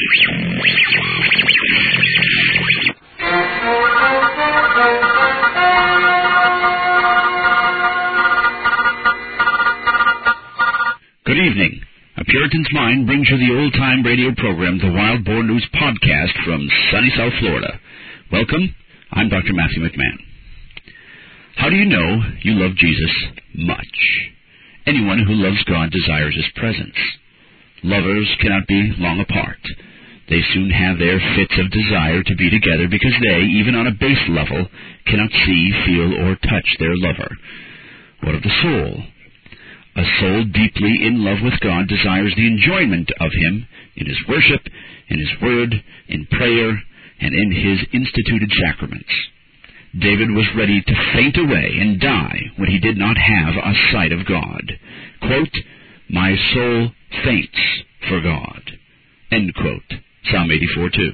Good evening. A Puritan's Mind brings you the old-time radio program, the Wild Boar News Podcast from sunny South Florida. Welcome. I'm Dr. Matthew McMahon. How do you know you love Jesus much? Anyone who loves God desires His presence. Lovers cannot be long apart. They soon have their fits of desire to be together because they, even on a base level, cannot see, feel, or touch their lover. What of the soul? A soul deeply in love with God desires the enjoyment of Him in His worship, in His word, in prayer, and in His instituted sacraments. David was ready to faint away and die when he did not have a sight of God. Quote, My soul faints for God. End quote. Psalm 84 2.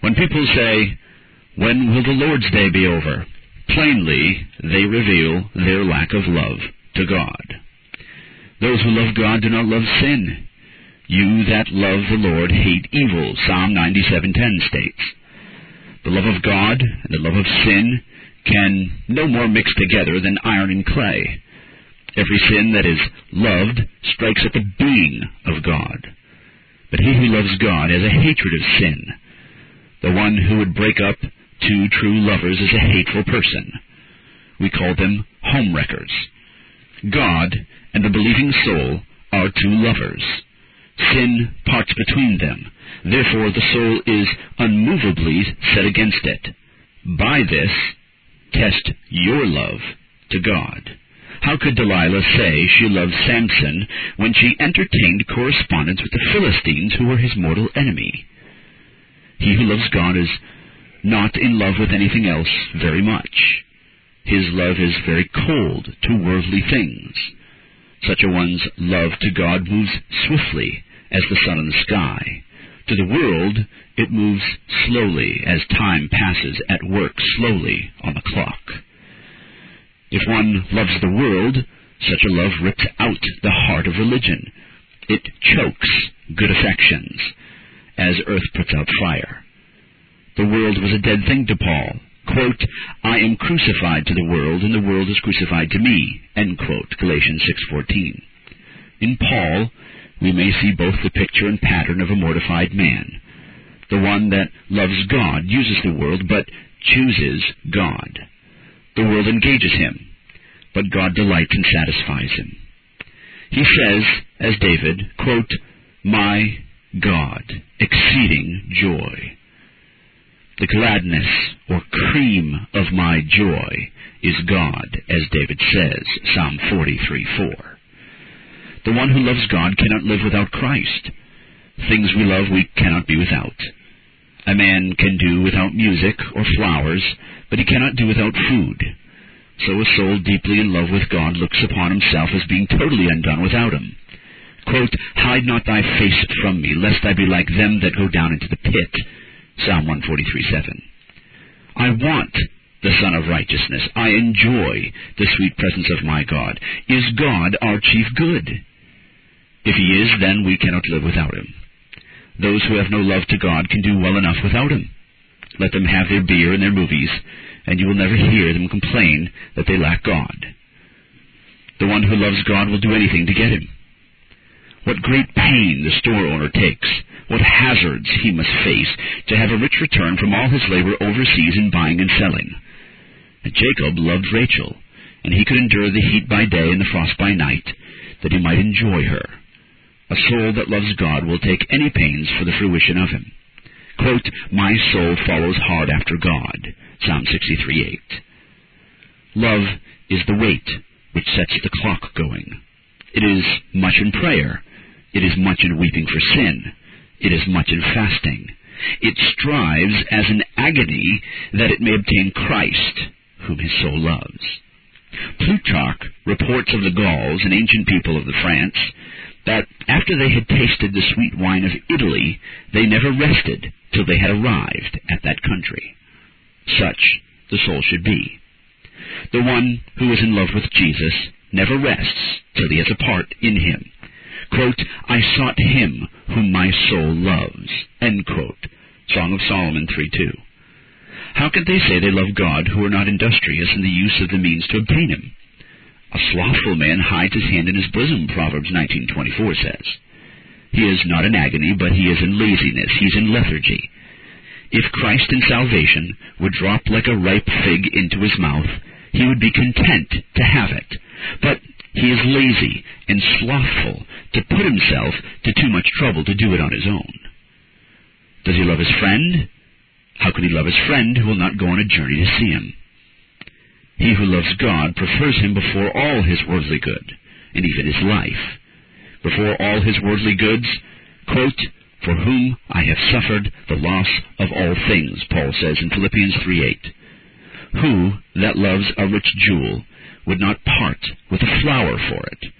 When people say, When will the Lord's Day be over? Plainly, they reveal their lack of love to God. Those who love God do not love sin. You that love the Lord hate evil, Psalm 97:10 states. The love of God and the love of sin can no more mix together than iron and clay. Every sin that is loved strikes at the being of God. But he who loves God has a hatred of sin. The one who would break up two true lovers is a hateful person. We call them homewreckers. God and the believing soul are two lovers. Sin parts between them. Therefore the soul is unmovably set against it. By this, test your love to God. How could Delilah say she loved Samson when she entertained correspondence with the Philistines who were his mortal enemy? He who loves God is not in love with anything else very much. His love is very cold to worldly things. Such a one's love to God moves swiftly as the sun in the sky. To the world, it moves slowly as time passes at work slowly on the clock. If one loves the world, such a love rips out the heart of religion. It chokes good affections, as earth puts out fire. The world was a dead thing to Paul. Quote, I am crucified to the world, and the world is crucified to me. End quote. Galatians 6.14. In Paul, we may see both the picture and pattern of a mortified man. The one that loves God uses the world, but chooses God. The world engages him, but God delights and satisfies him. He says, as David, quote, My God, exceeding joy. The gladness or cream of my joy is God, as David says, Psalm 43 4. The one who loves God cannot live without Christ. Things we love we cannot be without. A man can do without music or flowers, but he cannot do without food. So a soul deeply in love with God looks upon himself as being totally undone without him. Quote, Hide not thy face from me, lest I be like them that go down into the pit. Psalm 143:7. I want the Sun of Righteousness. I enjoy the sweet presence of my God. Is God our chief good? If he is, then we cannot live without him. Those who have no love to God can do well enough without him. Let them have their beer and their movies, and you will never hear them complain that they lack God. The one who loves God will do anything to get him. What great pain the store owner takes, what hazards he must face to have a rich return from all his labor overseas in buying and selling. And Jacob loved Rachel, and he could endure the heat by day and the frost by night, that he might enjoy her. A soul that loves God will take any pains for the fruition of him. Quote, My soul follows hard after God. Psalm 63 8. Love is the weight which sets the clock going. It is much in prayer. It is much in weeping for sin. It is much in fasting. It strives as an agony that it may obtain Christ, whom his soul loves. Plutarch reports of the Gauls, an ancient people of the France, that after they had tasted the sweet wine of Italy, they never rested till they had arrived at that country. Such the soul should be. The one who is in love with Jesus never rests till he has a part in him. Quote, I sought him whom my soul loves. End quote. Song of Solomon 3.2. How can they say they love God who are not industrious in the use of the means to obtain him? A slothful man hides his hand in his bosom, Proverbs 19.24 says. He is not in agony, but he is in laziness. He's in lethargy. If Christ in salvation would drop like a ripe fig into his mouth, he would be content to have it. But he is lazy and slothful to put himself to too much trouble to do it on his own. Does he love his friend? How can he love his friend who will not go on a journey to see him? He who loves God prefers him before all his worldly good, and even his life. Before all his worldly goods, quote, for whom I have suffered the loss of all things, Paul says in Philippians 3.8. Who that loves a rich jewel would not part with a flower for it?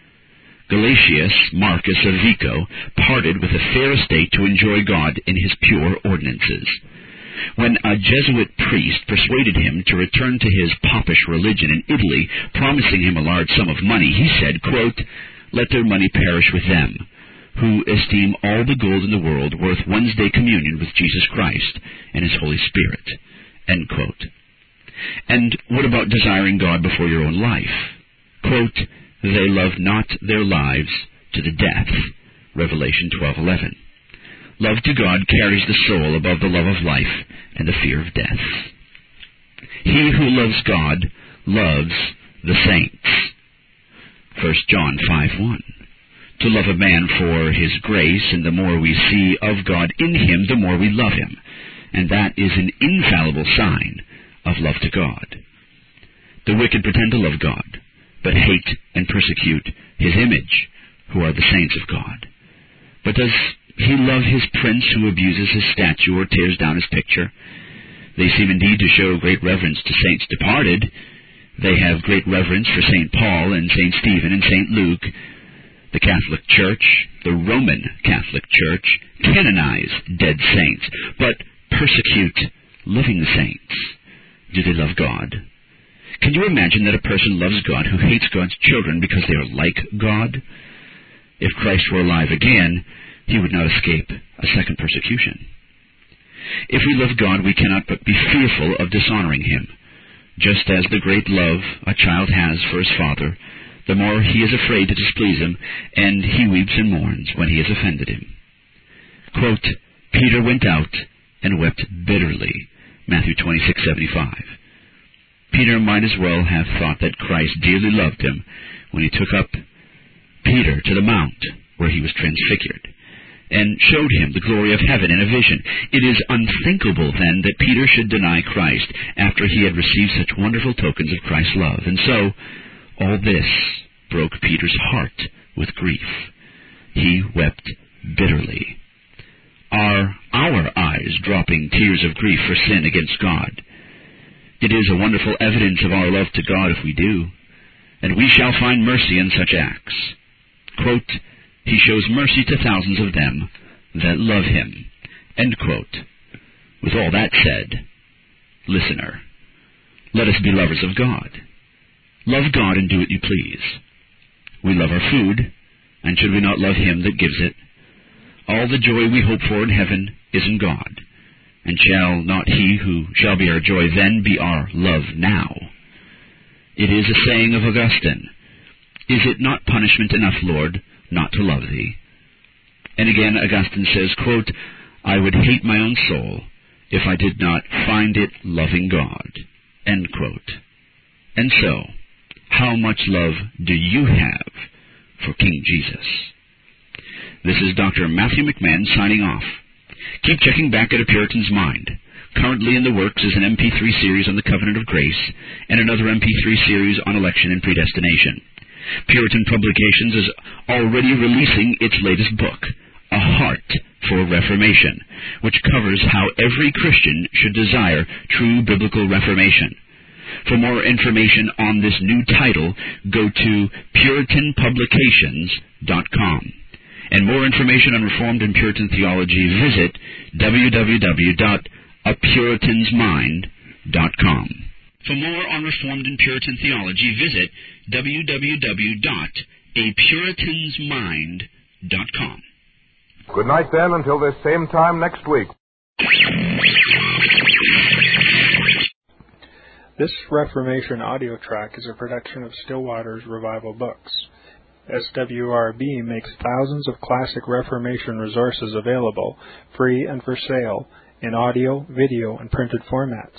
Galeacius Marquis of Vico parted with a fair estate to enjoy God in his pure ordinances. When a Jesuit priest persuaded him to return to his popish religion in Italy, promising him a large sum of money, he said, quote, Let their money perish with them, who esteem all the gold in the world worth Wednesday communion with Jesus Christ and his Holy Spirit. End quote. And what about desiring God before your own life? Quote, they love not their lives to the death. Revelation 12:11. Love to God carries the soul above the love of life and the fear of death. He who loves God loves the saints. 1 John 5:1 to love a man for his grace, and the more we see of God in him, the more we love him. And that is an infallible sign of love to God. The wicked pretend to love God, but hate and persecute his image, who are the saints of God. But does he love his prince who abuses his statue or tears down his picture? They seem indeed to show great reverence to saints departed. They have great reverence for St. Paul and St. Stephen and St. Luke, the Catholic Church, the Roman Catholic Church, canonize dead saints, but persecute living saints. Do they love God? Can you imagine that a person loves God who hates God's children because they are like God? If Christ were alive again, he would not escape a second persecution. If we love God, we cannot but be fearful of dishonoring him. Just as the great love a child has for his father the more he is afraid to displease him, and he weeps and mourns when he has offended him. Quote, Peter went out and wept bitterly. Matthew 26:75. Peter might as well have thought that Christ dearly loved him when he took up Peter to the mount where he was transfigured and showed him the glory of heaven in a vision. It is unthinkable then that Peter should deny Christ after he had received such wonderful tokens of Christ's love. And so all this broke Peter's heart with grief. He wept bitterly. Are our eyes dropping tears of grief for sin against God? It is a wonderful evidence of our love to God if we do, and we shall find mercy in such acts. Quote, he shows mercy to thousands of them that love him. With all that said, listener, let us be lovers of God. Love God and do what you please. We love our food, and should we not love Him that gives it? All the joy we hope for in heaven is in God, and shall not He who shall be our joy then be our love now? It is a saying of Augustine, Is it not punishment enough, Lord, not to love Thee? And again Augustine says, quote, I would hate my own soul if I did not find it loving God. End quote. And so, how much love do you have for King Jesus? This is Dr. Matthew McMahon signing off. Keep checking back at A Puritan's Mind. Currently in the works is an MP3 series on the Covenant of Grace and another MP3 series on election and predestination. Puritan Publications is already releasing its latest book, A Heart for Reformation, which covers how every Christian should desire true biblical reformation. For more information on this new title, go to PuritanPublications.com. And more information on Reformed and Puritan theology, visit www.apuritansmind.com. For more on Reformed and Puritan theology, visit www.apuritansmind.com Good night, then, until this same time next week. This Reformation audio track is a production of Still Waters Revival Books. SWRB makes thousands of classic Reformation resources available, free and for sale, in audio, video, and printed formats.